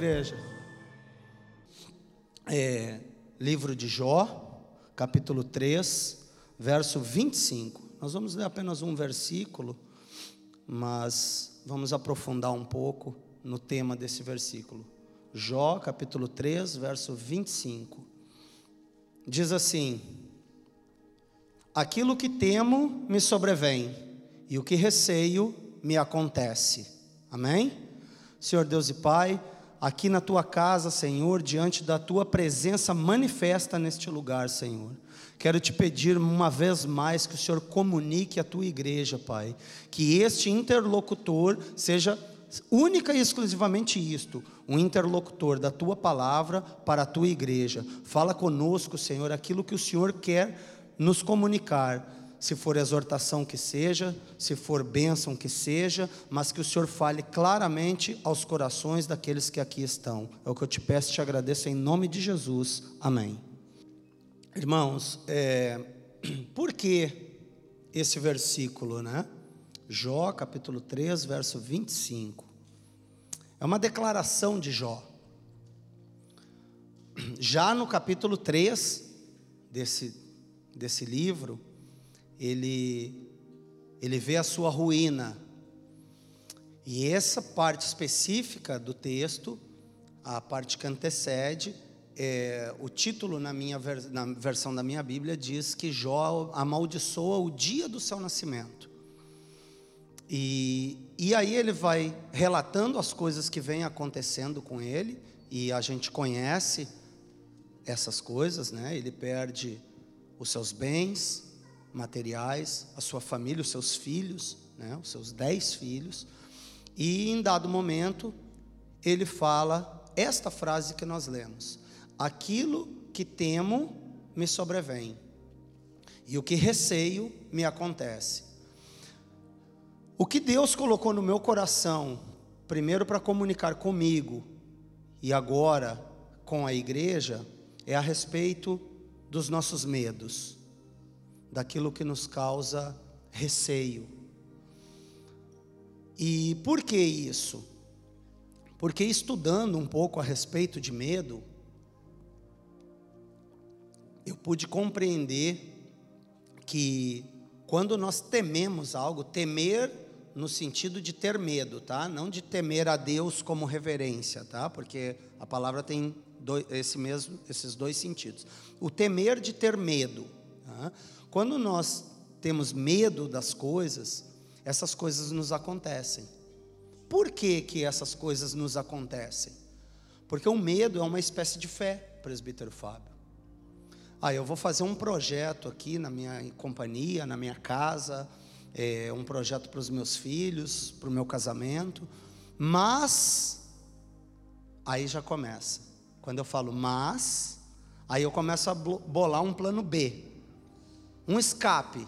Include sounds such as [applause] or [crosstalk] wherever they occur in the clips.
igreja. É, livro de Jó, capítulo 3, verso 25. Nós vamos ler apenas um versículo, mas vamos aprofundar um pouco no tema desse versículo. Jó, capítulo 3, verso 25. Diz assim: Aquilo que temo me sobrevém, e o que receio me acontece. Amém? Senhor Deus e Pai, aqui na tua casa, Senhor, diante da tua presença manifesta neste lugar, Senhor. Quero te pedir uma vez mais que o Senhor comunique à tua igreja, Pai, que este interlocutor seja única e exclusivamente isto, um interlocutor da tua palavra para a tua igreja. Fala conosco, Senhor, aquilo que o Senhor quer nos comunicar. Se for exortação que seja, se for bênção que seja, mas que o Senhor fale claramente aos corações daqueles que aqui estão. É o que eu te peço e te agradeço em nome de Jesus. Amém. Irmãos, é, [clears throat] por que esse versículo, né? Jó, capítulo 3, verso 25. É uma declaração de Jó. [clears throat] Já no capítulo 3 desse, desse livro, ele, ele vê a sua ruína. E essa parte específica do texto, a parte que antecede, é, o título na minha na versão da minha Bíblia diz que Jó amaldiçoa o dia do seu nascimento. E, e aí ele vai relatando as coisas que vêm acontecendo com ele, e a gente conhece essas coisas, né? Ele perde os seus bens materiais, a sua família, os seus filhos, né? Os seus dez filhos. E em dado momento ele fala esta frase que nós lemos: Aquilo que temo me sobrevém, e o que receio me acontece. O que Deus colocou no meu coração, primeiro para comunicar comigo e agora com a igreja, é a respeito dos nossos medos, daquilo que nos causa receio. E por que isso? Porque estudando um pouco a respeito de medo, eu pude compreender que quando nós tememos algo, temer no sentido de ter medo, tá? Não de temer a Deus como reverência, tá? Porque a palavra tem dois, esse mesmo, esses dois sentidos. O temer de ter medo. Quando nós temos medo das coisas, essas coisas nos acontecem. Por que, que essas coisas nos acontecem? Porque o medo é uma espécie de fé, presbítero Fábio. Ah, eu vou fazer um projeto aqui na minha companhia, na minha casa, é, um projeto para os meus filhos, para o meu casamento, mas aí já começa. Quando eu falo mas, aí eu começo a bolar um plano B, um escape.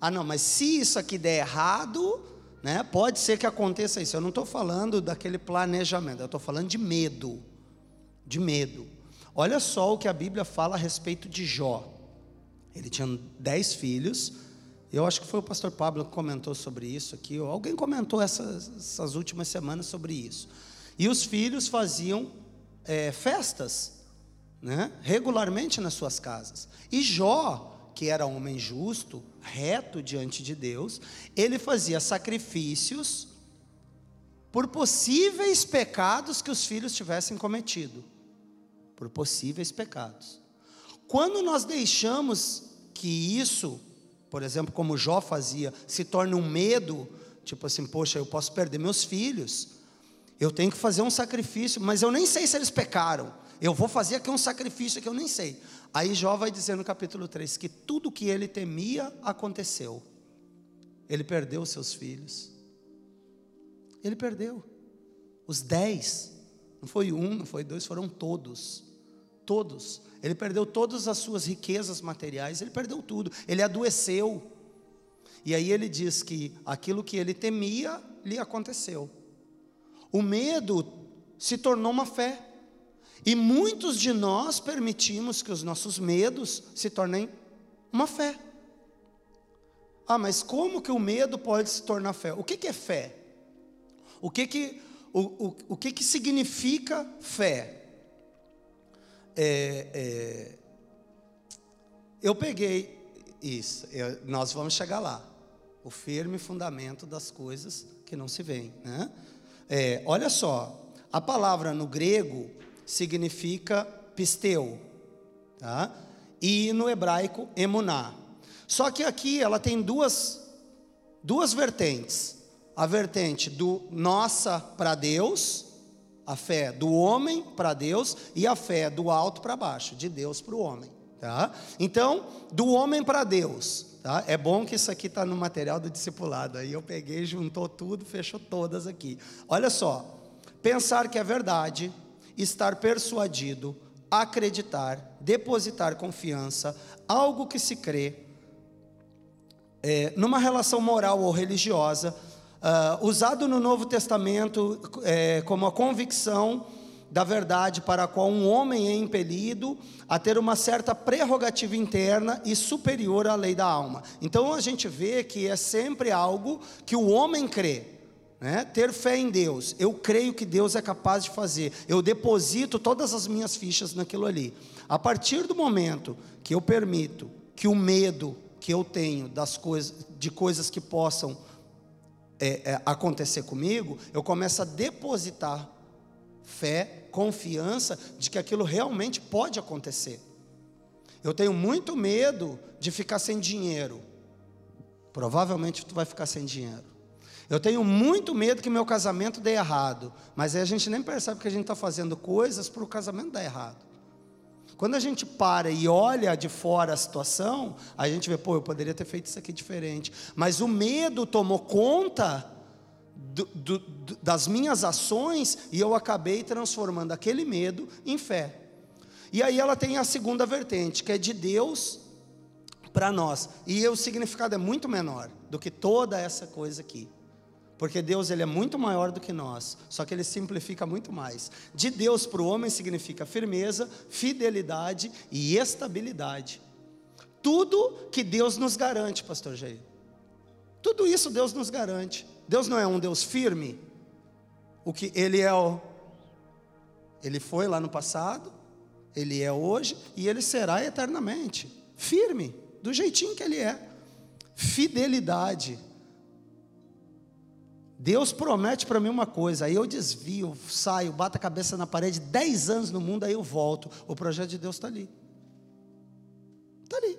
Ah, não, mas se isso aqui der errado, né, pode ser que aconteça isso. Eu não estou falando daquele planejamento, eu estou falando de medo, de medo. Olha só o que a Bíblia fala a respeito de Jó. Ele tinha dez filhos, eu acho que foi o pastor Pablo que comentou sobre isso aqui, ou alguém comentou essas, essas últimas semanas sobre isso. E os filhos faziam é, festas, né, regularmente nas suas casas. E Jó, que era homem justo, reto diante de Deus, ele fazia sacrifícios por possíveis pecados que os filhos tivessem cometido. Por possíveis pecados. Quando nós deixamos que isso por exemplo, como Jó fazia, se torna um medo, tipo assim, poxa, eu posso perder meus filhos, eu tenho que fazer um sacrifício, mas eu nem sei se eles pecaram, eu vou fazer aqui um sacrifício que eu nem sei. Aí Jó vai dizer no capítulo 3 que tudo que ele temia aconteceu, ele perdeu seus filhos, ele perdeu, os dez, não foi um, não foi dois, foram todos, todos. Ele perdeu todas as suas riquezas materiais, ele perdeu tudo, ele adoeceu. E aí ele diz que aquilo que ele temia lhe aconteceu. O medo se tornou uma fé. E muitos de nós permitimos que os nossos medos se tornem uma fé. Ah, mas como que o medo pode se tornar fé? O que, que é fé? O que que o, o, o que, que significa fé? É, é, eu peguei isso, eu, nós vamos chegar lá. O firme fundamento das coisas que não se veem. Né? É, olha só, a palavra no grego significa pisteu, tá? e no hebraico emuná. Só que aqui ela tem duas, duas vertentes. A vertente do nossa para Deus, a fé do homem para Deus, e a fé do alto para baixo, de Deus para o homem. Tá? Então, do homem para Deus. Tá? É bom que isso aqui está no material do discipulado. Aí eu peguei, juntou tudo, fechou todas aqui. Olha só. Pensar que é verdade, estar persuadido, acreditar, depositar confiança, algo que se crê, é, numa relação moral ou religiosa, uh, usado no Novo Testamento é, como a convicção da verdade para a qual um homem é impelido a ter uma certa prerrogativa interna e superior à lei da alma. Então a gente vê que é sempre algo que o homem crê. Né? Ter fé em Deus, eu creio que Deus é capaz de fazer, eu deposito todas as minhas fichas naquilo ali. A partir do momento que eu permito que o medo que eu tenho das coisas, de coisas que possam é, é, acontecer comigo, eu começo a depositar fé, confiança de que aquilo realmente pode acontecer. Eu tenho muito medo de ficar sem dinheiro. Provavelmente tu vai ficar sem dinheiro. Eu tenho muito medo que meu casamento dê errado, mas aí a gente nem percebe que a gente está fazendo coisas para o casamento dar errado. Quando a gente para e olha de fora a situação, a gente vê, pô, eu poderia ter feito isso aqui diferente. Mas o medo tomou conta do, do, das minhas ações e eu acabei transformando aquele medo em fé. E aí ela tem a segunda vertente, que é de Deus para nós. E o significado é muito menor do que toda essa coisa aqui. Porque Deus ele é muito maior do que nós, só que ele simplifica muito mais. De Deus para o homem significa firmeza, fidelidade e estabilidade. Tudo que Deus nos garante, pastor Jair. Tudo isso Deus nos garante. Deus não é um Deus firme. O que ele é o ele foi lá no passado, ele é hoje e ele será eternamente. Firme, do jeitinho que ele é. Fidelidade. Deus promete para mim uma coisa, aí eu desvio, saio, bato a cabeça na parede, dez anos no mundo, aí eu volto. O projeto de Deus está ali. Está ali.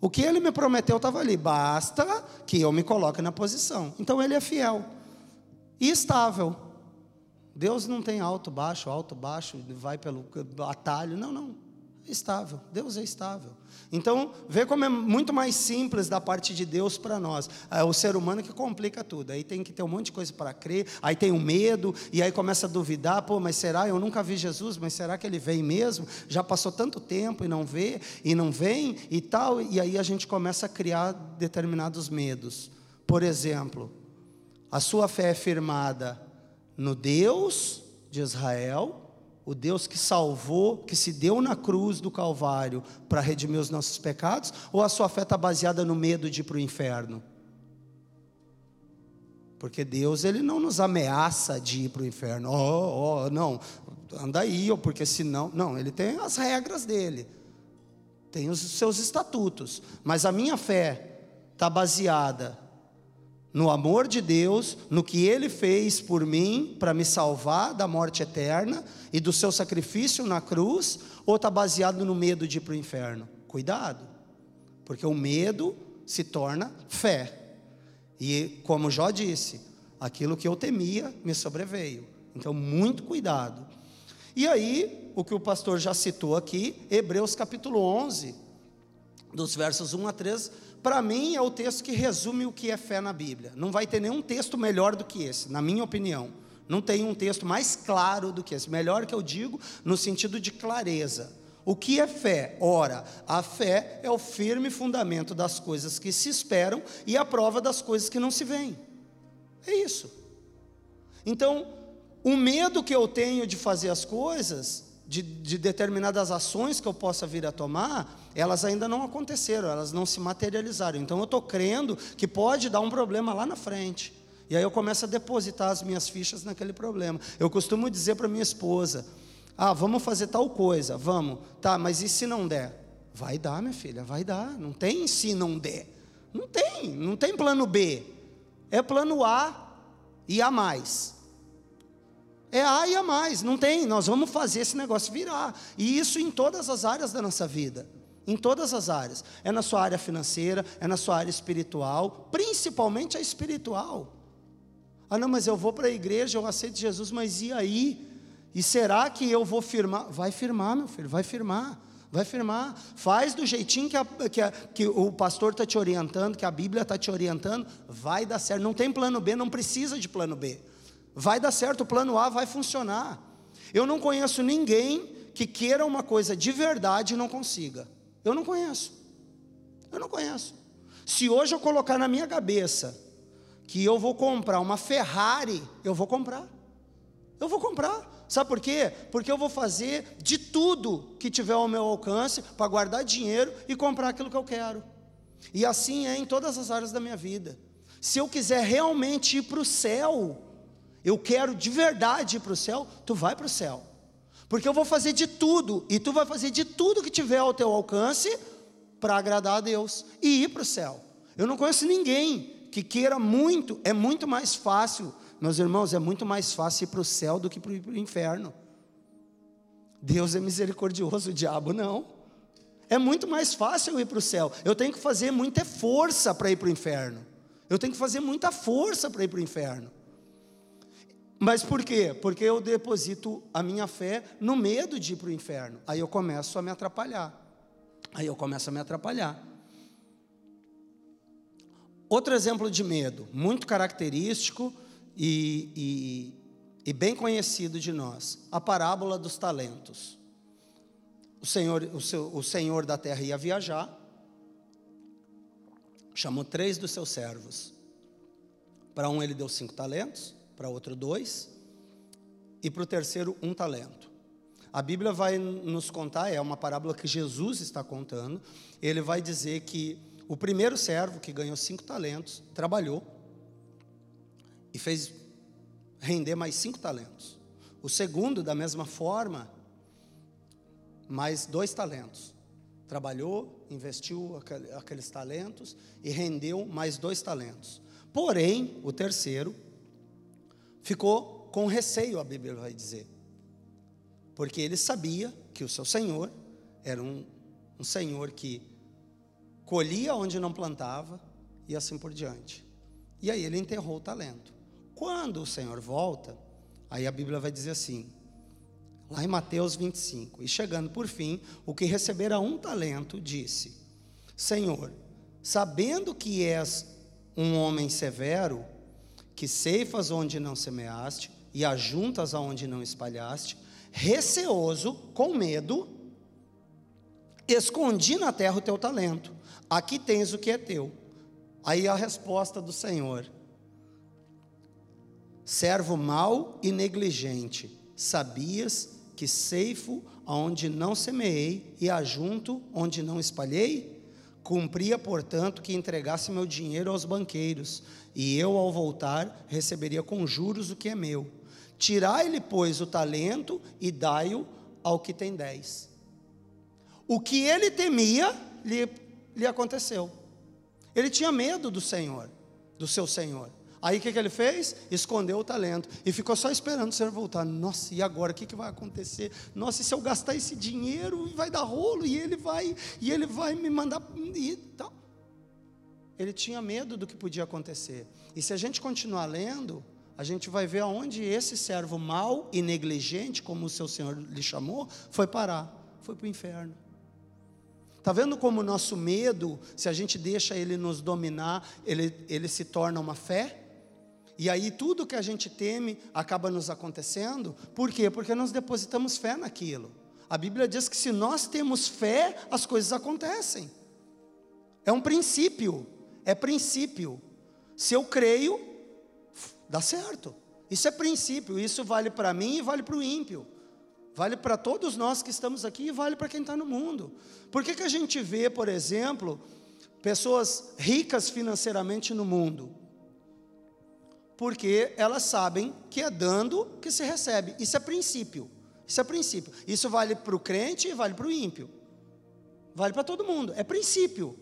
O que ele me prometeu estava ali, basta que eu me coloque na posição. Então ele é fiel e estável. Deus não tem alto, baixo, alto, baixo, vai pelo atalho. Não, não. Estável. Deus é estável. Então, vê como é muito mais simples da parte de Deus para nós. É o ser humano que complica tudo. Aí tem que ter um monte de coisa para crer, aí tem o um medo, e aí começa a duvidar: pô, mas será? Eu nunca vi Jesus, mas será que ele vem mesmo? Já passou tanto tempo e não vê, e não vem e tal. E aí a gente começa a criar determinados medos. Por exemplo, a sua fé é firmada no Deus de Israel o Deus que salvou, que se deu na cruz do Calvário para redimir os nossos pecados, ou a sua fé está baseada no medo de ir para o inferno? Porque Deus ele não nos ameaça de ir para o inferno. Oh, oh, não, anda aí, ou porque senão. Não, ele tem as regras dele, tem os seus estatutos. Mas a minha fé está baseada no amor de Deus, no que Ele fez por mim para me salvar da morte eterna e do seu sacrifício na cruz, ou está baseado no medo de ir para o inferno? Cuidado, porque o medo se torna fé. E como Jó disse, aquilo que eu temia me sobreveio. Então, muito cuidado. E aí, o que o pastor já citou aqui, Hebreus capítulo 11, dos versos 1 a 3 para mim, é o texto que resume o que é fé na Bíblia. Não vai ter nenhum texto melhor do que esse, na minha opinião. Não tem um texto mais claro do que esse. Melhor que eu digo, no sentido de clareza. O que é fé? Ora, a fé é o firme fundamento das coisas que se esperam e a prova das coisas que não se veem. É isso. Então, o medo que eu tenho de fazer as coisas de, de determinadas ações que eu possa vir a tomar, elas ainda não aconteceram, elas não se materializaram. Então eu estou crendo que pode dar um problema lá na frente. E aí eu começo a depositar as minhas fichas naquele problema. Eu costumo dizer para minha esposa: ah, vamos fazer tal coisa, vamos. Tá, mas e se não der? Vai dar, minha filha, vai dar. Não tem se não der. Não tem, não tem plano B. É plano A e A mais. É A e A mais, não tem. Nós vamos fazer esse negócio virar. E isso em todas as áreas da nossa vida. Em todas as áreas. É na sua área financeira, é na sua área espiritual, principalmente a espiritual. Ah, não, mas eu vou para a igreja, eu aceito Jesus, mas e aí? E será que eu vou firmar? Vai firmar, meu filho, vai firmar. Vai firmar. Faz do jeitinho que, a, que, a, que o pastor está te orientando, que a Bíblia está te orientando. Vai dar certo. Não tem plano B, não precisa de plano B. Vai dar certo, o plano A vai funcionar. Eu não conheço ninguém que queira uma coisa de verdade e não consiga. Eu não conheço. Eu não conheço. Se hoje eu colocar na minha cabeça que eu vou comprar uma Ferrari, eu vou comprar. Eu vou comprar. Sabe por quê? Porque eu vou fazer de tudo que tiver ao meu alcance para guardar dinheiro e comprar aquilo que eu quero. E assim é em todas as áreas da minha vida. Se eu quiser realmente ir para o céu, eu quero de verdade ir para o céu, tu vai para o céu. Porque eu vou fazer de tudo, e tu vai fazer de tudo que tiver ao teu alcance para agradar a Deus e ir para o céu. Eu não conheço ninguém que queira muito, é muito mais fácil meus irmãos, é muito mais fácil ir para o céu do que para o inferno. Deus é misericordioso, o diabo não. É muito mais fácil eu ir para o céu. Eu tenho que fazer muita força para ir para o inferno. Eu tenho que fazer muita força para ir para o inferno. Mas por quê? Porque eu deposito a minha fé no medo de ir para o inferno. Aí eu começo a me atrapalhar. Aí eu começo a me atrapalhar. Outro exemplo de medo, muito característico, e, e, e bem conhecido de nós, a parábola dos talentos. O senhor, o, seu, o senhor da terra ia viajar, chamou três dos seus servos. Para um ele deu cinco talentos, para outro dois, e para o terceiro um talento. A Bíblia vai nos contar, é uma parábola que Jesus está contando. Ele vai dizer que o primeiro servo, que ganhou cinco talentos, trabalhou, e fez render mais cinco talentos. O segundo, da mesma forma, mais dois talentos. Trabalhou, investiu aqueles talentos e rendeu mais dois talentos. Porém, o terceiro ficou com receio, a Bíblia vai dizer, porque ele sabia que o seu senhor era um, um senhor que colhia onde não plantava e assim por diante. E aí ele enterrou o talento. Quando o Senhor volta, aí a Bíblia vai dizer assim, lá em Mateus 25: E chegando por fim, o que recebera um talento disse: Senhor, sabendo que és um homem severo, que ceifas onde não semeaste e ajuntas aonde não espalhaste, receoso, com medo, escondi na terra o teu talento. Aqui tens o que é teu. Aí a resposta do Senhor: Servo mau e negligente, sabias que ceifo onde não semeei e ajunto onde não espalhei? Cumpria, portanto, que entregasse meu dinheiro aos banqueiros, e eu, ao voltar, receberia com juros o que é meu. Tirai-lhe, pois, o talento e dai-o ao que tem dez. O que ele temia lhe, lhe aconteceu. Ele tinha medo do Senhor, do seu Senhor. Aí o que, que ele fez? Escondeu o talento e ficou só esperando o Senhor voltar. Nossa, e agora o que, que vai acontecer? Nossa, e se eu gastar esse dinheiro, vai dar rolo e ele vai e ele vai me mandar e tal. Ele tinha medo do que podia acontecer. E se a gente continuar lendo, a gente vai ver aonde esse servo mau e negligente, como o seu Senhor lhe chamou, foi parar. Foi para o inferno. Está vendo como o nosso medo, se a gente deixa ele nos dominar, ele, ele se torna uma fé? E aí tudo que a gente teme acaba nos acontecendo. Por quê? Porque nós depositamos fé naquilo. A Bíblia diz que se nós temos fé, as coisas acontecem. É um princípio, é princípio. Se eu creio, dá certo. Isso é princípio, isso vale para mim e vale para o ímpio. Vale para todos nós que estamos aqui e vale para quem está no mundo. Por que, que a gente vê, por exemplo, pessoas ricas financeiramente no mundo? Porque elas sabem que é dando que se recebe. Isso é princípio. Isso é princípio. Isso vale para o crente e vale para o ímpio. Vale para todo mundo. É princípio.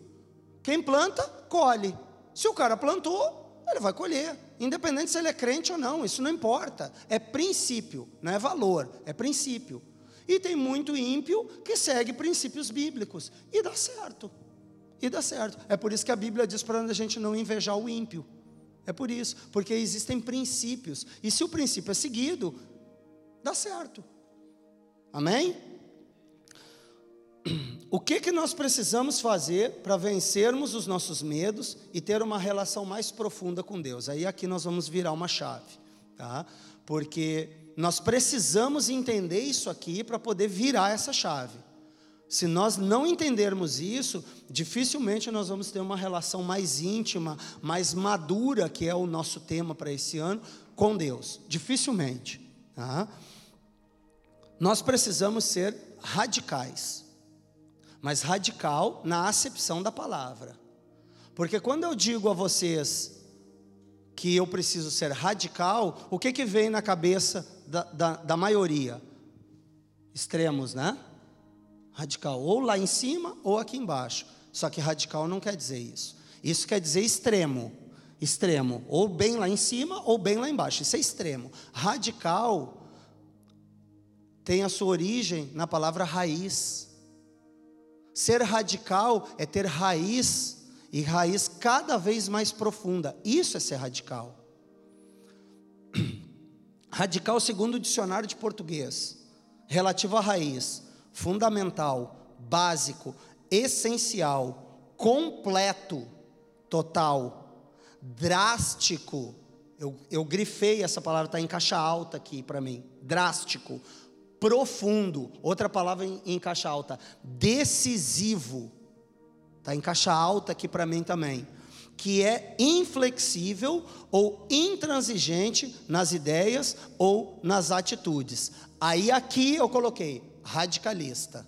Quem planta, colhe. Se o cara plantou, ele vai colher. Independente se ele é crente ou não, isso não importa. É princípio, não é valor, é princípio. E tem muito ímpio que segue princípios bíblicos. E dá certo. E dá certo. É por isso que a Bíblia diz para a gente não invejar o ímpio. É por isso, porque existem princípios. E se o princípio é seguido, dá certo. Amém? O que, que nós precisamos fazer para vencermos os nossos medos e ter uma relação mais profunda com Deus? Aí aqui nós vamos virar uma chave, tá? Porque nós precisamos entender isso aqui para poder virar essa chave. Se nós não entendermos isso, dificilmente nós vamos ter uma relação mais íntima, mais madura, que é o nosso tema para esse ano, com Deus. Dificilmente. Tá? Nós precisamos ser radicais mas radical na acepção da palavra. Porque quando eu digo a vocês que eu preciso ser radical, o que, que vem na cabeça da, da, da maioria? Extremos, né? Radical, ou lá em cima ou aqui embaixo. Só que radical não quer dizer isso. Isso quer dizer extremo. Extremo, ou bem lá em cima ou bem lá embaixo. Isso é extremo. Radical tem a sua origem na palavra raiz. Ser radical é ter raiz e raiz cada vez mais profunda. Isso é ser radical. [clears throat] Radical, segundo o dicionário de português, relativo à raiz, fundamental, básico, essencial, completo, total, drástico. Eu, eu grifei essa palavra, está em caixa alta aqui para mim. Drástico, profundo, outra palavra em, em caixa alta, decisivo, está em caixa alta aqui para mim também, que é inflexível ou intransigente nas ideias ou nas atitudes. Aí aqui eu coloquei radicalista.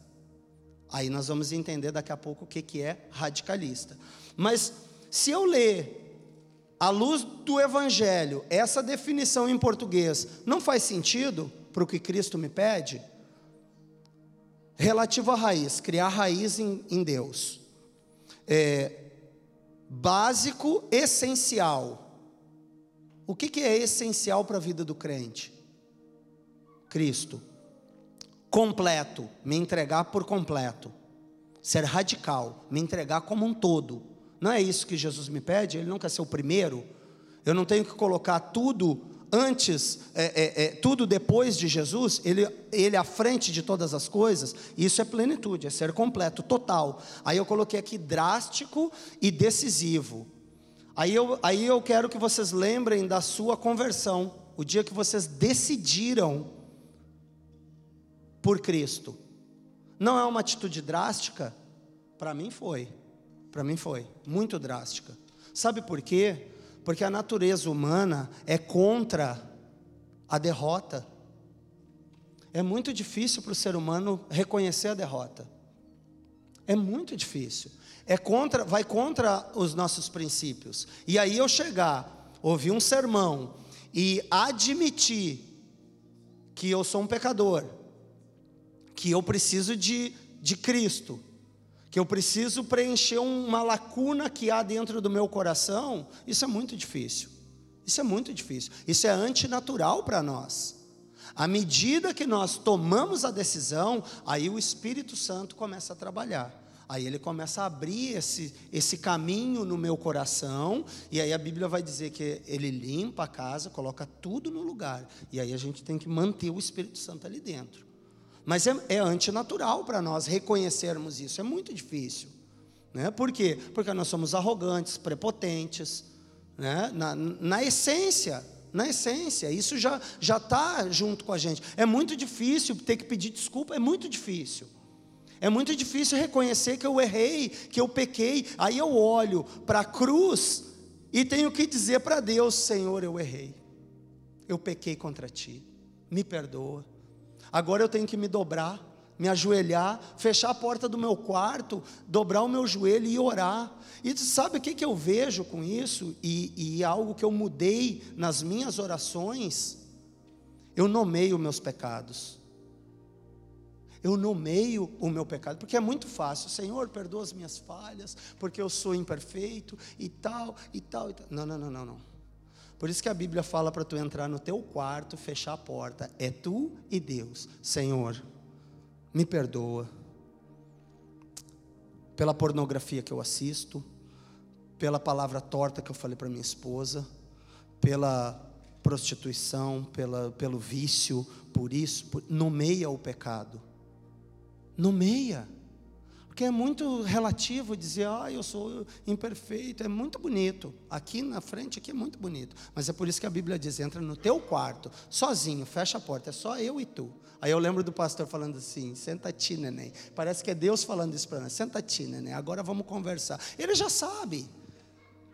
Aí nós vamos entender daqui a pouco o que, que é radicalista. Mas se eu ler à luz do Evangelho essa definição em português, não faz sentido? para o que Cristo me pede, relativo à raiz, criar raiz em, em Deus. É, básico, essencial. O que, que é essencial para a vida do crente? Cristo. Completo, me entregar por completo. Ser radical, me entregar como um todo. Não é isso que Jesus me pede? Ele não quer ser o primeiro. Eu não tenho que colocar tudo antes, é, é, é, tudo depois de Jesus, ele, ele à frente de todas as coisas, isso é plenitude, é ser completo, total. Aí eu coloquei aqui drástico e decisivo. Aí eu, aí eu quero que vocês lembrem da sua conversão, o dia que vocês decidiram por Cristo. Não é uma atitude drástica? Para mim foi. Para mim foi muito drástica. Sabe por quê? Porque a natureza humana é contra a derrota. É muito difícil para o ser humano reconhecer a derrota. É muito difícil. É contra, vai contra os nossos princípios. E aí eu chegar, ouvir um sermão e admitir que eu sou um pecador, que eu preciso de, de Cristo, que eu preciso preencher uma lacuna que há dentro do meu coração, isso é muito difícil. Isso é muito difícil. Isso é antinatural para nós. À medida que nós tomamos a decisão, aí o Espírito Santo começa a trabalhar. Aí ele começa a abrir esse, esse caminho no meu coração, e aí a Bíblia vai dizer que ele limpa a casa, coloca tudo no lugar. E aí a gente tem que manter o Espírito Santo ali dentro. Mas é, é antinatural para nós reconhecermos isso, é muito difícil. Né? Por quê? Porque nós somos arrogantes, prepotentes, né? na, na essência, na essência, isso já já está junto com a gente. É muito difícil ter que pedir desculpa, é muito difícil. É muito difícil reconhecer que eu errei, que eu pequei. Aí eu olho para a cruz e tenho que dizer para Deus: Senhor, eu errei, eu pequei contra ti, me perdoa. Agora eu tenho que me dobrar, me ajoelhar, fechar a porta do meu quarto, dobrar o meu joelho e orar. E sabe o que, que eu vejo com isso? E, e algo que eu mudei nas minhas orações? Eu nomeio meus pecados. Eu nomeio o meu pecado, porque é muito fácil. Senhor, perdoa as minhas falhas, porque eu sou imperfeito e tal, e tal, e tal. Não, não, não, não, não. Por isso que a Bíblia fala para tu entrar no teu quarto, fechar a porta. É tu e Deus. Senhor, me perdoa pela pornografia que eu assisto, pela palavra torta que eu falei para minha esposa, pela prostituição, pela, pelo vício, por isso, por, nomeia o pecado. Nomeia. Porque é muito relativo dizer, ah, eu sou imperfeito, é muito bonito. Aqui na frente, aqui é muito bonito. Mas é por isso que a Bíblia diz: entra no teu quarto, sozinho, fecha a porta, é só eu e tu. Aí eu lembro do pastor falando assim: senta-te, neném. Parece que é Deus falando isso para nós: senta-te, neném, agora vamos conversar. Ele já sabe.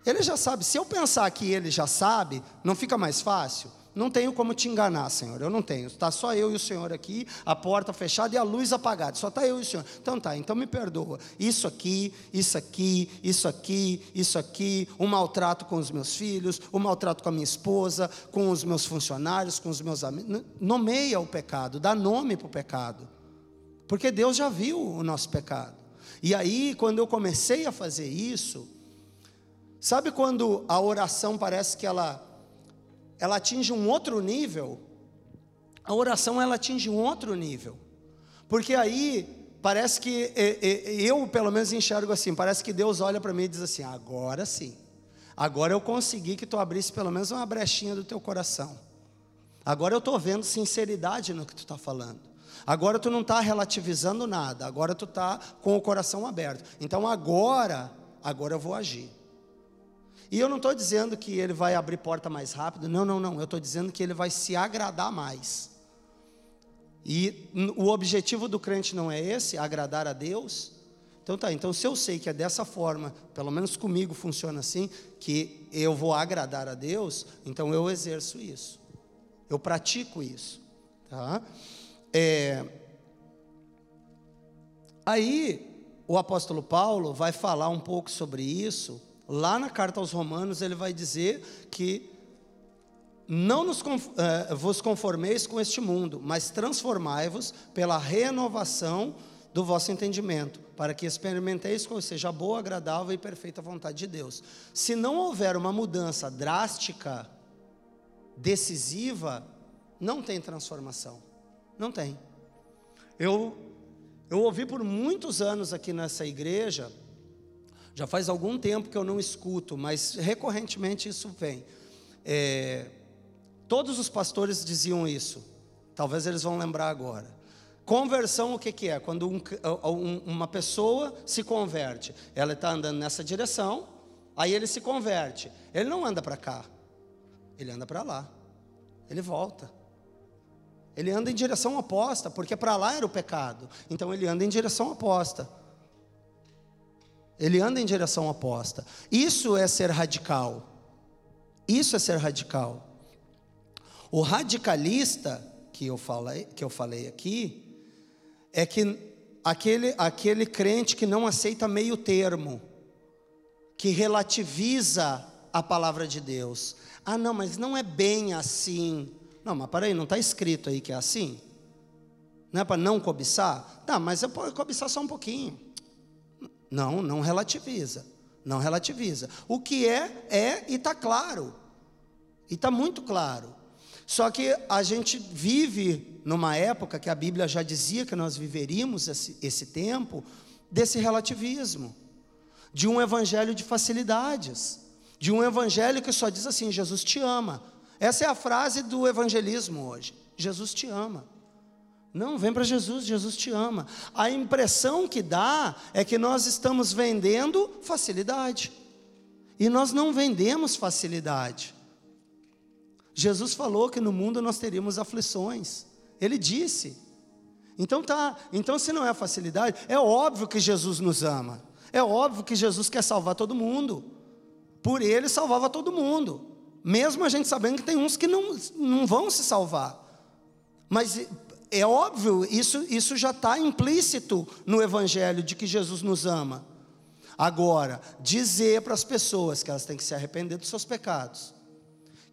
Ele já sabe. Se eu pensar que ele já sabe, não fica mais fácil? Não tenho como te enganar, Senhor. Eu não tenho. Está só eu e o Senhor aqui, a porta fechada e a luz apagada. Só está eu e o Senhor. Então tá, então me perdoa. Isso aqui, isso aqui, isso aqui, isso aqui, o maltrato com os meus filhos, o maltrato com a minha esposa, com os meus funcionários, com os meus amigos. Nomeia o pecado, dá nome para o pecado. Porque Deus já viu o nosso pecado. E aí, quando eu comecei a fazer isso, sabe quando a oração parece que ela ela atinge um outro nível, a oração ela atinge um outro nível. Porque aí parece que eu pelo menos enxergo assim, parece que Deus olha para mim e diz assim: "Agora sim. Agora eu consegui que tu abrisse pelo menos uma brechinha do teu coração. Agora eu estou vendo sinceridade no que tu está falando. Agora tu não está relativizando nada. Agora tu está com o coração aberto. Então agora, agora eu vou agir. E eu não estou dizendo que ele vai abrir porta mais rápido, não, não, não. Eu estou dizendo que ele vai se agradar mais. E o objetivo do crente não é esse, agradar a Deus. Então tá, então se eu sei que é dessa forma, pelo menos comigo funciona assim, que eu vou agradar a Deus, então eu exerço isso. Eu pratico isso. Tá? É, aí o apóstolo Paulo vai falar um pouco sobre isso Lá na carta aos Romanos, ele vai dizer que não nos, uh, vos conformeis com este mundo, mas transformai-vos pela renovação do vosso entendimento, para que experimenteis qual seja a boa, agradável e perfeita vontade de Deus. Se não houver uma mudança drástica, decisiva, não tem transformação. Não tem. Eu, eu ouvi por muitos anos aqui nessa igreja já faz algum tempo que eu não escuto, mas recorrentemente isso vem. É, todos os pastores diziam isso. Talvez eles vão lembrar agora. Conversão, o que, que é? Quando um, uma pessoa se converte, ela está andando nessa direção, aí ele se converte. Ele não anda para cá, ele anda para lá, ele volta. Ele anda em direção oposta, porque para lá era o pecado. Então ele anda em direção oposta. Ele anda em direção oposta. Isso é ser radical. Isso é ser radical. O radicalista que eu falei, que eu falei aqui é que aquele, aquele crente que não aceita meio termo, que relativiza a palavra de Deus. Ah, não, mas não é bem assim. Não, mas para aí, não está escrito aí que é assim? Não é para não cobiçar? Não, mas eu posso cobiçar só um pouquinho. Não, não relativiza. Não relativiza. O que é, é e está claro. E está muito claro. Só que a gente vive numa época que a Bíblia já dizia que nós viveríamos esse, esse tempo desse relativismo, de um evangelho de facilidades, de um evangelho que só diz assim: Jesus te ama. Essa é a frase do evangelismo hoje: Jesus te ama. Não, vem para Jesus, Jesus te ama. A impressão que dá é que nós estamos vendendo facilidade. E nós não vendemos facilidade. Jesus falou que no mundo nós teríamos aflições. Ele disse. Então tá, então se não é facilidade, é óbvio que Jesus nos ama. É óbvio que Jesus quer salvar todo mundo. Por ele salvava todo mundo. Mesmo a gente sabendo que tem uns que não, não vão se salvar. Mas é óbvio, isso, isso já está implícito no Evangelho de que Jesus nos ama. Agora, dizer para as pessoas que elas têm que se arrepender dos seus pecados,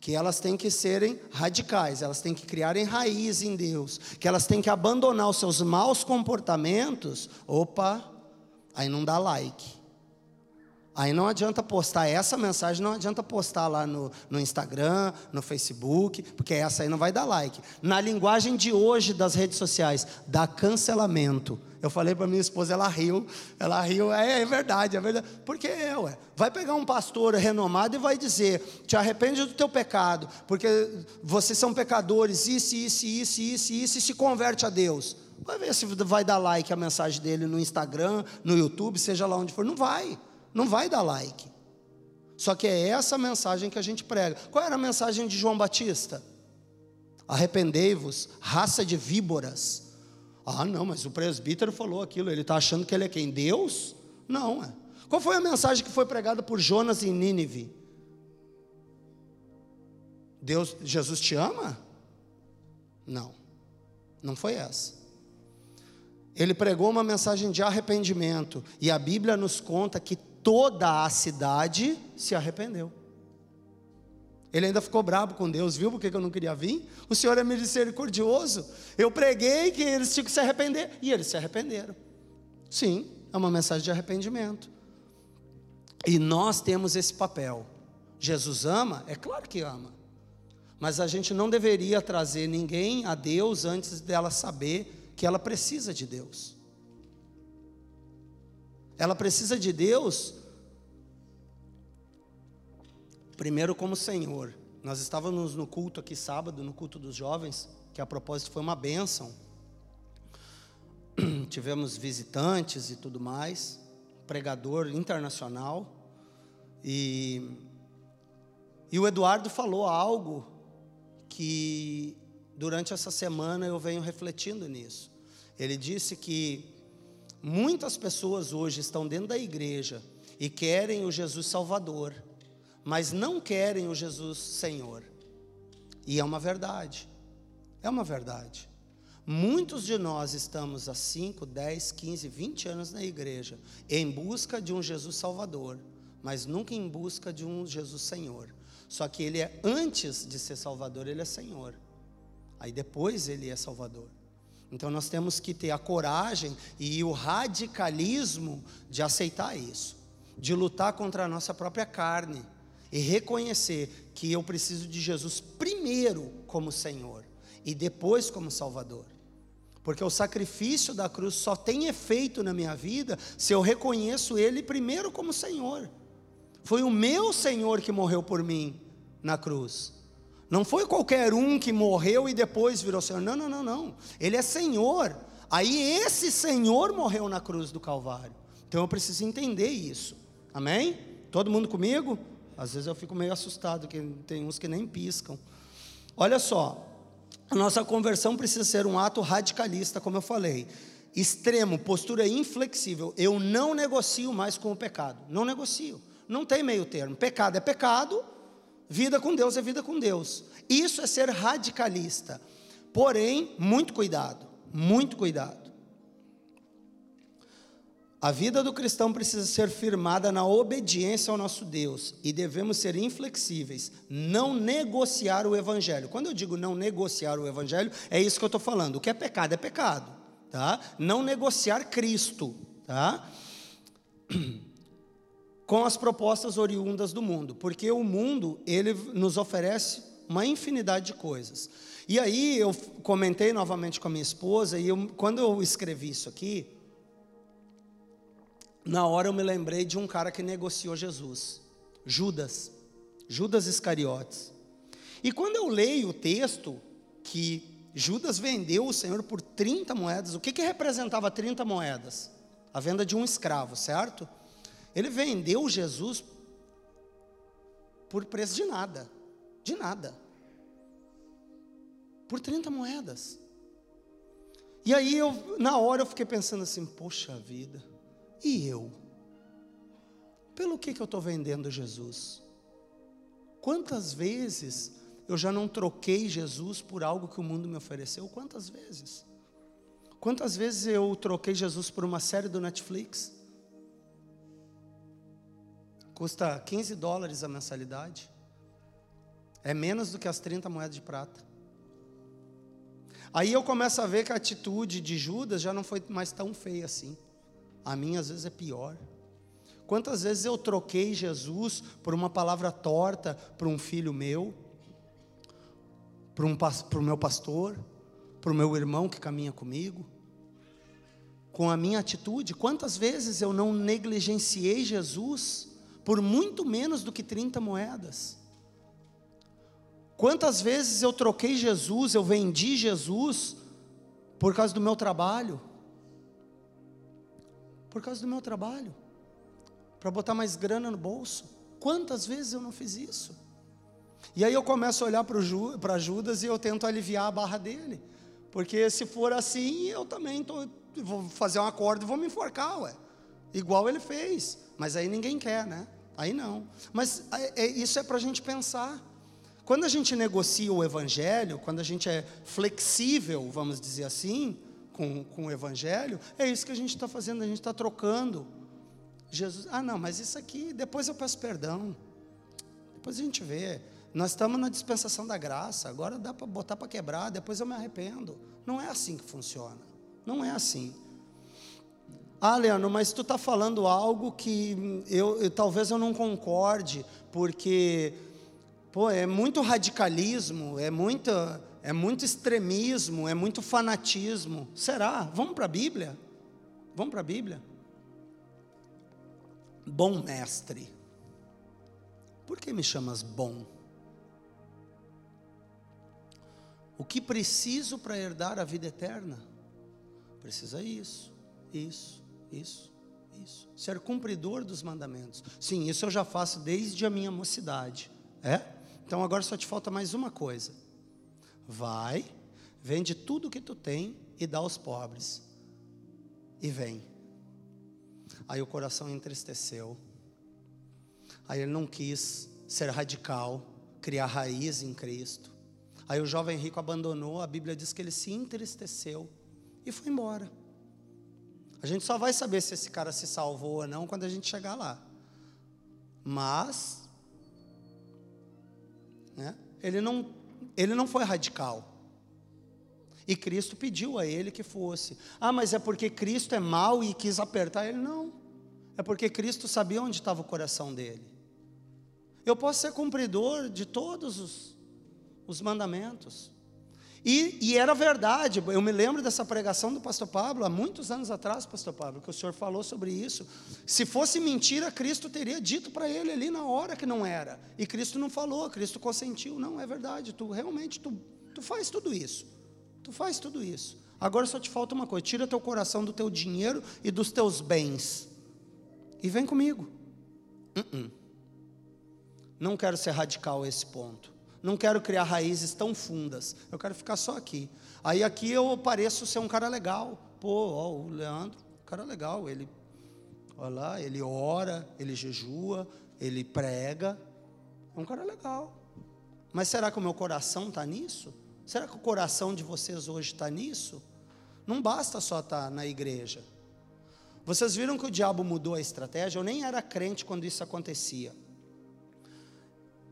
que elas têm que serem radicais, elas têm que criarem raiz em Deus, que elas têm que abandonar os seus maus comportamentos, opa, aí não dá like. Aí não adianta postar essa mensagem, não adianta postar lá no, no Instagram, no Facebook, porque essa aí não vai dar like. Na linguagem de hoje das redes sociais, dá cancelamento. Eu falei para minha esposa, ela riu, ela riu, é, é verdade, é verdade. Porque é, ué, vai pegar um pastor renomado e vai dizer: te arrepende do teu pecado, porque vocês são pecadores, isso, isso, isso, isso, isso, e se converte a Deus. Vai ver se vai dar like a mensagem dele no Instagram, no YouTube, seja lá onde for. Não vai não vai dar like. Só que é essa mensagem que a gente prega. Qual era a mensagem de João Batista? Arrependei-vos, raça de víboras. Ah, não, mas o presbítero falou aquilo, ele está achando que ele é quem? Deus? Não, é. Qual foi a mensagem que foi pregada por Jonas em Nínive? Deus, Jesus te ama? Não, não foi essa. Ele pregou uma mensagem de arrependimento, e a Bíblia nos conta que toda a cidade se arrependeu. Ele ainda ficou bravo com Deus, viu porque eu não queria vir? O Senhor é misericordioso. Eu preguei que eles tinham que se arrepender e eles se arrependeram. Sim, é uma mensagem de arrependimento. E nós temos esse papel. Jesus ama? É claro que ama. Mas a gente não deveria trazer ninguém a Deus antes dela saber que ela precisa de Deus. Ela precisa de Deus, primeiro como Senhor. Nós estávamos no culto aqui sábado, no culto dos jovens, que a propósito foi uma bênção. [clears throat] Tivemos visitantes e tudo mais, pregador internacional. E, e o Eduardo falou algo que durante essa semana eu venho refletindo nisso. Ele disse que Muitas pessoas hoje estão dentro da igreja e querem o Jesus Salvador, mas não querem o Jesus Senhor. E é uma verdade. É uma verdade. Muitos de nós estamos há 5, 10, 15, 20 anos na igreja em busca de um Jesus Salvador, mas nunca em busca de um Jesus Senhor. Só que ele é antes de ser Salvador, ele é Senhor. Aí depois ele é Salvador. Então nós temos que ter a coragem e o radicalismo de aceitar isso, de lutar contra a nossa própria carne e reconhecer que eu preciso de Jesus primeiro como Senhor e depois como Salvador. Porque o sacrifício da cruz só tem efeito na minha vida se eu reconheço Ele primeiro como Senhor. Foi o meu Senhor que morreu por mim na cruz. Não foi qualquer um que morreu e depois virou Senhor. Não, não, não, não. Ele é Senhor. Aí esse Senhor morreu na cruz do Calvário. Então eu preciso entender isso. Amém? Todo mundo comigo? Às vezes eu fico meio assustado, que tem uns que nem piscam. Olha só, a nossa conversão precisa ser um ato radicalista, como eu falei. Extremo, postura inflexível. Eu não negocio mais com o pecado. Não negocio. Não tem meio termo. Pecado é pecado, Vida com Deus é vida com Deus. Isso é ser radicalista. Porém, muito cuidado, muito cuidado. A vida do cristão precisa ser firmada na obediência ao nosso Deus e devemos ser inflexíveis, não negociar o Evangelho. Quando eu digo não negociar o Evangelho, é isso que eu estou falando. O que é pecado é pecado, tá? Não negociar Cristo, tá? [clears throat] com as propostas oriundas do mundo, porque o mundo ele nos oferece uma infinidade de coisas. E aí eu comentei novamente com a minha esposa e eu, quando eu escrevi isso aqui, na hora eu me lembrei de um cara que negociou Jesus, Judas, Judas Iscariotes. E quando eu leio o texto que Judas vendeu o Senhor por 30 moedas, o que, que representava 30 moedas? A venda de um escravo, certo? Ele vendeu Jesus por preço de nada, de nada. Por 30 moedas. E aí eu, na hora eu fiquei pensando assim, poxa vida, e eu? Pelo que, que eu estou vendendo Jesus? Quantas vezes eu já não troquei Jesus por algo que o mundo me ofereceu? Quantas vezes? Quantas vezes eu troquei Jesus por uma série do Netflix? Custa 15 dólares a mensalidade. É menos do que as 30 moedas de prata. Aí eu começo a ver que a atitude de Judas já não foi mais tão feia assim. A minha às vezes é pior. Quantas vezes eu troquei Jesus por uma palavra torta para um filho meu, para um, o meu pastor, para o meu irmão que caminha comigo? Com a minha atitude, quantas vezes eu não negligenciei Jesus por muito menos do que 30 moedas? Quantas vezes eu troquei Jesus, eu vendi Jesus por causa do meu trabalho? Por causa do meu trabalho para botar mais grana no bolso. Quantas vezes eu não fiz isso? E aí eu começo a olhar para Judas e eu tento aliviar a barra dele. Porque se for assim, eu também tô, vou fazer um acordo e vou me enforcar, ué. Igual ele fez. Mas aí ninguém quer, né? Aí não. Mas é, é, isso é para a gente pensar. Quando a gente negocia o Evangelho, quando a gente é flexível, vamos dizer assim, com, com o Evangelho, é isso que a gente está fazendo, a gente está trocando Jesus, ah, não, mas isso aqui, depois eu peço perdão. Depois a gente vê. Nós estamos na dispensação da graça, agora dá para botar para quebrar, depois eu me arrependo. Não é assim que funciona. Não é assim. Ah, Leandro, mas tu está falando algo que eu, eu, talvez eu não concorde, porque pô, é muito radicalismo, é muito, é muito extremismo, é muito fanatismo. Será? Vamos para a Bíblia? Vamos para a Bíblia? Bom mestre. Por que me chamas bom? O que preciso para herdar a vida eterna? Precisa isso, isso, isso, isso. Ser cumpridor dos mandamentos. Sim, isso eu já faço desde a minha mocidade. É? Então agora só te falta mais uma coisa. Vai, vende tudo que tu tem e dá aos pobres. E vem. Aí o coração entristeceu. Aí ele não quis ser radical, criar raiz em Cristo. Aí o jovem rico abandonou, a Bíblia diz que ele se entristeceu e foi embora. A gente só vai saber se esse cara se salvou ou não quando a gente chegar lá. Mas, né, ele, não, ele não foi radical. E Cristo pediu a ele que fosse. Ah, mas é porque Cristo é mau e quis apertar ele? Não. É porque Cristo sabia onde estava o coração dele. Eu posso ser cumpridor de todos os, os mandamentos. E, e, era verdade, eu me lembro dessa pregação do pastor Pablo, há muitos anos atrás, pastor Pablo, que o senhor falou sobre isso. Se fosse mentira, Cristo teria dito para ele ali na hora que não era. E Cristo não falou, Cristo consentiu. Não, é verdade, tu realmente, tu, tu faz tudo isso. Tu faz tudo isso. Agora só te falta uma coisa: tira teu coração do teu dinheiro e dos teus bens. E vem comigo. Uh -uh. Não quero ser radical a esse ponto. Não quero criar raízes tão fundas. Eu quero ficar só aqui. Aí aqui eu pareço ser um cara legal. Pô, ó, o Leandro, cara legal. Ele, olha lá, ele ora, ele jejua, ele prega. É um cara legal. Mas será que o meu coração está nisso? Será que o coração de vocês hoje está nisso? Não basta só estar tá na igreja. Vocês viram que o diabo mudou a estratégia? Eu nem era crente quando isso acontecia.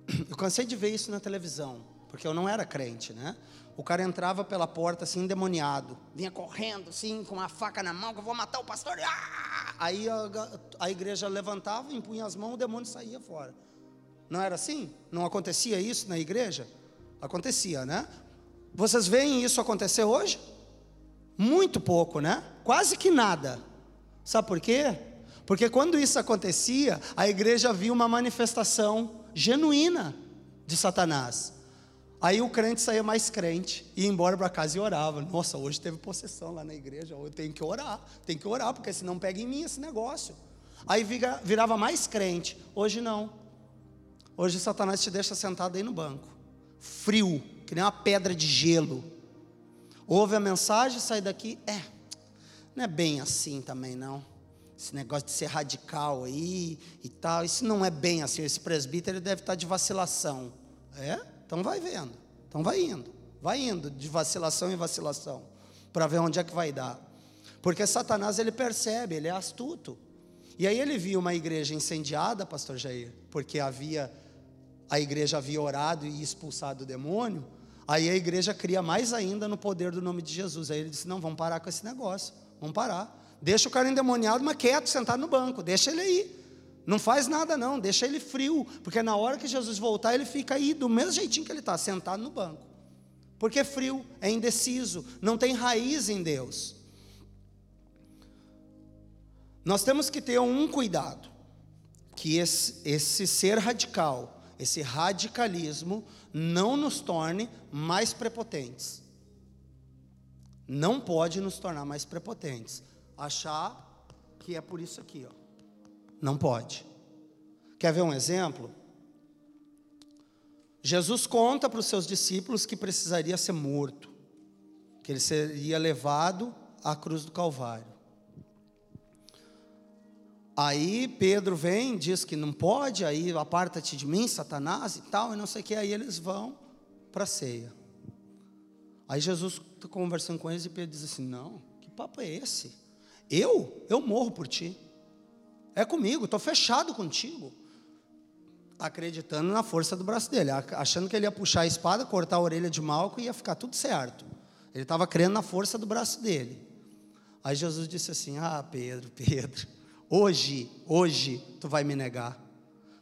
[clears throat] Eu cansei de ver isso na televisão, porque eu não era crente, né? O cara entrava pela porta assim, endemoniado, vinha correndo assim, com uma faca na mão, que eu vou matar o pastor. Ah! Aí a, a igreja levantava, impunha as mãos, o demônio saía fora. Não era assim? Não acontecia isso na igreja? Acontecia, né? Vocês veem isso acontecer hoje? Muito pouco, né? Quase que nada. Sabe por quê? Porque quando isso acontecia, a igreja via uma manifestação genuína de Satanás. Aí o crente saía mais crente, ia embora para casa e orava. Nossa, hoje teve possessão lá na igreja, eu tenho que orar, tem que orar, porque senão pega em mim esse negócio. Aí virava mais crente, hoje não. Hoje Satanás te deixa sentado aí no banco, frio, que nem uma pedra de gelo. Ouve a mensagem, sai daqui, é, não é bem assim também não. Esse negócio de ser radical aí e tal, isso não é bem assim. Esse presbítero deve estar de vacilação. É? Então vai vendo. Então vai indo. Vai indo de vacilação em vacilação para ver onde é que vai dar. Porque Satanás ele percebe, ele é astuto. E aí ele viu uma igreja incendiada, pastor Jair, porque havia a igreja havia orado e expulsado o demônio. Aí a igreja cria mais ainda no poder do nome de Jesus. Aí ele disse: "Não, vamos parar com esse negócio. Vamos parar. Deixa o cara endemoniado, mas quieto, sentado no banco. Deixa ele aí. Não faz nada não, deixa ele frio, porque na hora que Jesus voltar, ele fica aí do mesmo jeitinho que ele está, sentado no banco. Porque é frio, é indeciso, não tem raiz em Deus. Nós temos que ter um cuidado, que esse, esse ser radical, esse radicalismo, não nos torne mais prepotentes. Não pode nos tornar mais prepotentes. Achar que é por isso aqui, ó. Não pode. Quer ver um exemplo? Jesus conta para os seus discípulos que precisaria ser morto, que ele seria levado à cruz do Calvário. Aí Pedro vem, diz que não pode, aí aparta-te de mim, Satanás e tal, e não sei o que, aí eles vão para a ceia. Aí Jesus está conversando com eles e Pedro diz assim: Não, que papo é esse? Eu? Eu morro por ti. É comigo, estou fechado contigo. Acreditando na força do braço dele, achando que ele ia puxar a espada, cortar a orelha de Malco e ia ficar tudo certo. Ele estava crendo na força do braço dele. Aí Jesus disse assim: Ah, Pedro, Pedro, hoje, hoje tu vai me negar.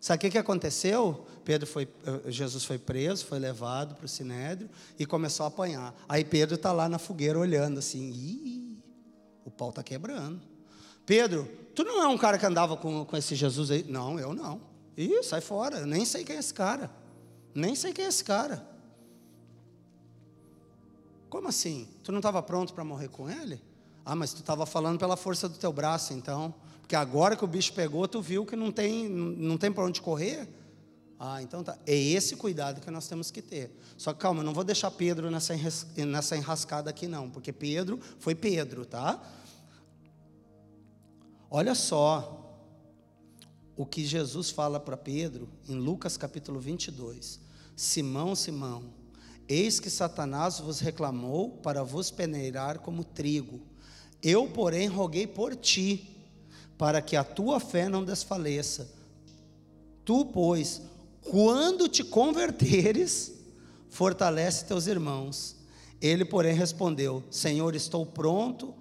Sabe o que, que aconteceu? Pedro foi, Jesus foi preso, foi levado para o sinédrio e começou a apanhar. Aí Pedro está lá na fogueira olhando assim, Ih, o pau está quebrando. Pedro, tu não é um cara que andava com, com esse Jesus aí? Não, eu não. Ih, sai fora, eu nem sei quem é esse cara. Nem sei quem é esse cara. Como assim? Tu não estava pronto para morrer com ele? Ah, mas tu estava falando pela força do teu braço, então. Porque agora que o bicho pegou, tu viu que não tem, não tem para onde correr? Ah, então tá. É esse cuidado que nós temos que ter. Só que calma, não vou deixar Pedro nessa, nessa enrascada aqui, não. Porque Pedro foi Pedro, tá? Olha só o que Jesus fala para Pedro em Lucas capítulo 22. Simão, Simão, eis que Satanás vos reclamou para vos peneirar como trigo. Eu, porém, roguei por ti, para que a tua fé não desfaleça. Tu, pois, quando te converteres, fortalece teus irmãos. Ele, porém, respondeu: Senhor, estou pronto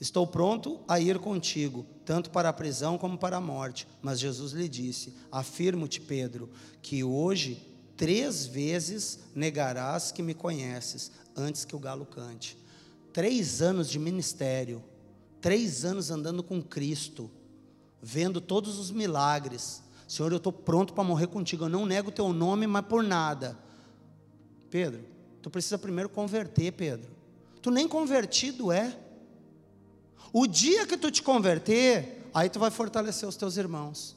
Estou pronto a ir contigo, tanto para a prisão como para a morte. Mas Jesus lhe disse: Afirmo-te, Pedro, que hoje três vezes negarás que me conheces, antes que o galo cante. Três anos de ministério, três anos andando com Cristo, vendo todos os milagres. Senhor, eu estou pronto para morrer contigo. Eu não nego o teu nome, mas por nada. Pedro, tu precisa primeiro converter, Pedro. Tu nem convertido é. O dia que tu te converter, aí tu vai fortalecer os teus irmãos.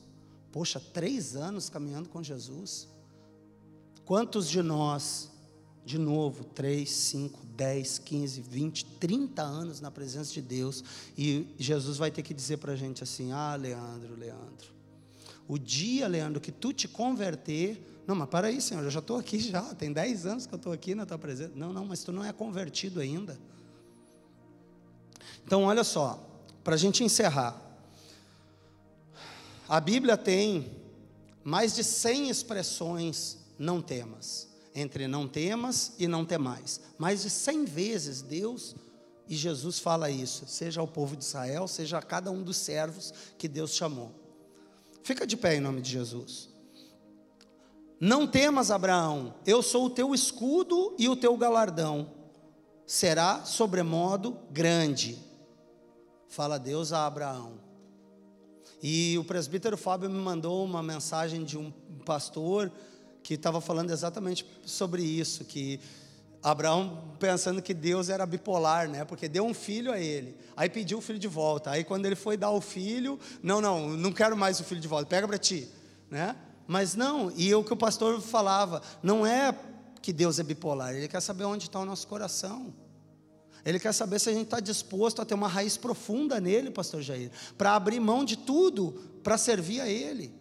Poxa, três anos caminhando com Jesus. Quantos de nós, de novo, três, cinco, dez, quinze, vinte, trinta anos na presença de Deus, e Jesus vai ter que dizer para a gente assim: Ah, Leandro, Leandro, o dia, Leandro, que tu te converter, não, mas para aí, Senhor, eu já estou aqui já, tem dez anos que eu estou aqui na tua presença. Não, não, mas tu não é convertido ainda. Então, olha só, para a gente encerrar. A Bíblia tem mais de 100 expressões não temas, entre não temas e não temais. Mais de 100 vezes Deus e Jesus fala isso, seja ao povo de Israel, seja a cada um dos servos que Deus chamou. Fica de pé em nome de Jesus. Não temas, Abraão, eu sou o teu escudo e o teu galardão será sobremodo grande fala Deus a Abraão. E o presbítero Fábio me mandou uma mensagem de um pastor que estava falando exatamente sobre isso, que Abraão pensando que Deus era bipolar, né? Porque deu um filho a ele, aí pediu o filho de volta. Aí quando ele foi dar o filho, não, não, não quero mais o filho de volta, pega para ti, né? Mas não, e o que o pastor falava, não é que Deus é bipolar, ele quer saber onde está o nosso coração. Ele quer saber se a gente está disposto a ter uma raiz profunda nele, pastor Jair, para abrir mão de tudo para servir a ele.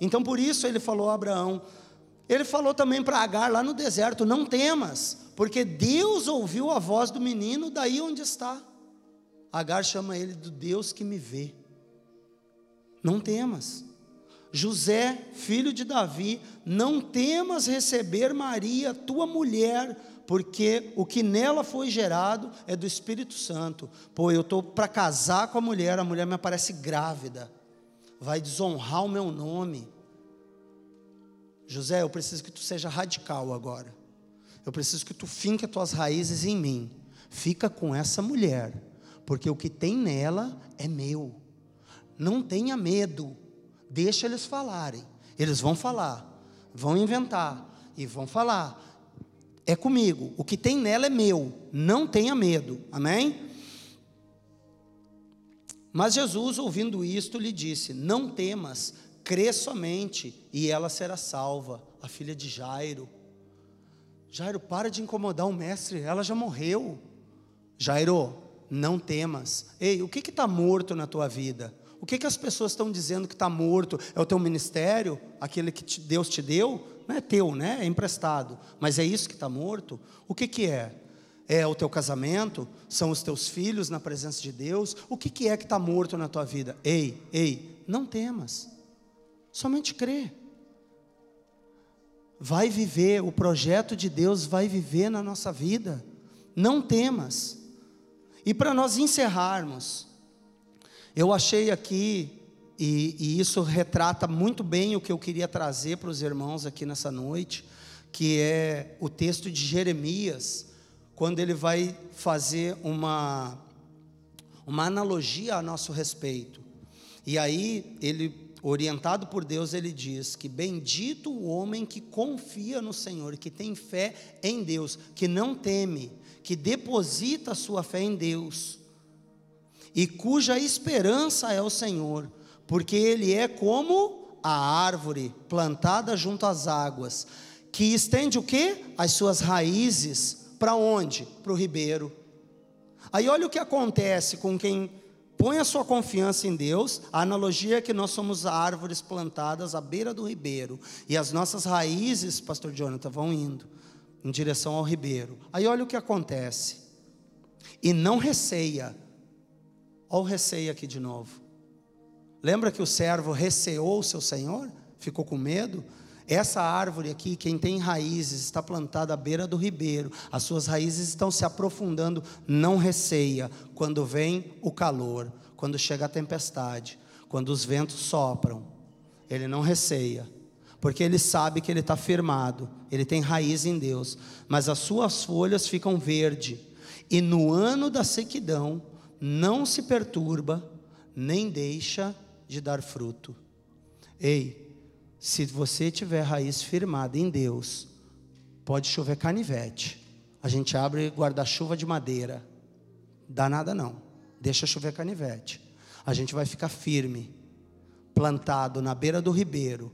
Então por isso ele falou a Abraão: Ele falou também para Agar lá no deserto: não temas, porque Deus ouviu a voz do menino daí onde está. Agar chama ele do Deus que me vê. Não temas. José, filho de Davi, não temas receber Maria, tua mulher, porque o que nela foi gerado é do Espírito Santo. Pô, eu estou para casar com a mulher, a mulher me aparece grávida, vai desonrar o meu nome. José, eu preciso que tu seja radical agora. Eu preciso que tu finque as tuas raízes em mim. Fica com essa mulher, porque o que tem nela é meu. Não tenha medo. Deixa eles falarem. Eles vão falar, vão inventar e vão falar. É comigo. O que tem nela é meu. Não tenha medo. Amém? Mas Jesus, ouvindo isto, lhe disse: Não temas, crê somente, e ela será salva. A filha de Jairo. Jairo, para de incomodar o mestre, ela já morreu. Jairo, não temas. Ei, o que está morto na tua vida? O que, que as pessoas estão dizendo que está morto? É o teu ministério? Aquele que te, Deus te deu? Não é teu, né? É emprestado. Mas é isso que está morto? O que, que é? É o teu casamento? São os teus filhos na presença de Deus? O que, que é que está morto na tua vida? Ei, ei, não temas. Somente crê. Vai viver, o projeto de Deus vai viver na nossa vida. Não temas. E para nós encerrarmos, eu achei aqui, e, e, isso retrata muito bem o que eu queria trazer para os irmãos aqui nessa noite, que é o texto de Jeremias, quando ele vai fazer uma, uma analogia a nosso respeito. E aí, ele, orientado por Deus, ele diz que bendito o homem que confia no Senhor, que tem fé em Deus, que não teme, que deposita a sua fé em Deus e cuja esperança é o Senhor, porque ele é como a árvore plantada junto às águas, que estende o que? As suas raízes para onde? Para o ribeiro. Aí olha o que acontece com quem põe a sua confiança em Deus. A analogia é que nós somos árvores plantadas à beira do ribeiro e as nossas raízes, pastor Jonathan, vão indo em direção ao ribeiro. Aí olha o que acontece. E não receia Olha o receio aqui de novo. Lembra que o servo receou o seu senhor? Ficou com medo? Essa árvore aqui, quem tem raízes, está plantada à beira do ribeiro, as suas raízes estão se aprofundando, não receia. Quando vem o calor, quando chega a tempestade, quando os ventos sopram, ele não receia, porque ele sabe que ele está firmado, ele tem raiz em Deus, mas as suas folhas ficam verde, e no ano da sequidão, não se perturba, nem deixa de dar fruto. Ei, se você tiver raiz firmada em Deus, pode chover canivete. A gente abre guarda-chuva de madeira. Dá nada não. Deixa chover canivete. A gente vai ficar firme, plantado na beira do ribeiro,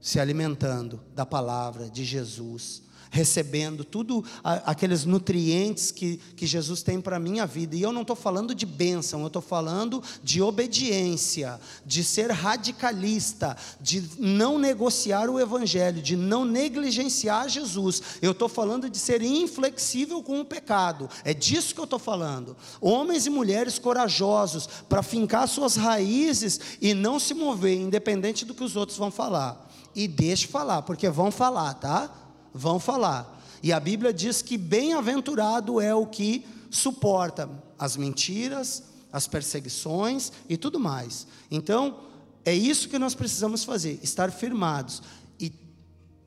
se alimentando da palavra de Jesus recebendo tudo aqueles nutrientes que, que Jesus tem para a minha vida. E eu não estou falando de bênção, eu estou falando de obediência, de ser radicalista, de não negociar o Evangelho, de não negligenciar Jesus. Eu estou falando de ser inflexível com o pecado. É disso que eu estou falando. Homens e mulheres corajosos para fincar suas raízes e não se mover, independente do que os outros vão falar. E deixe falar, porque vão falar, tá? Vão falar. E a Bíblia diz que bem-aventurado é o que suporta as mentiras, as perseguições e tudo mais. Então, é isso que nós precisamos fazer, estar firmados. E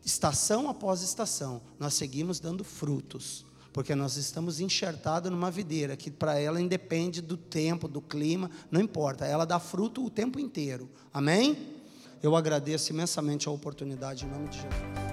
estação após estação, nós seguimos dando frutos, porque nós estamos enxertados numa videira que para ela independe do tempo, do clima, não importa, ela dá fruto o tempo inteiro. Amém? Eu agradeço imensamente a oportunidade em nome de Jesus.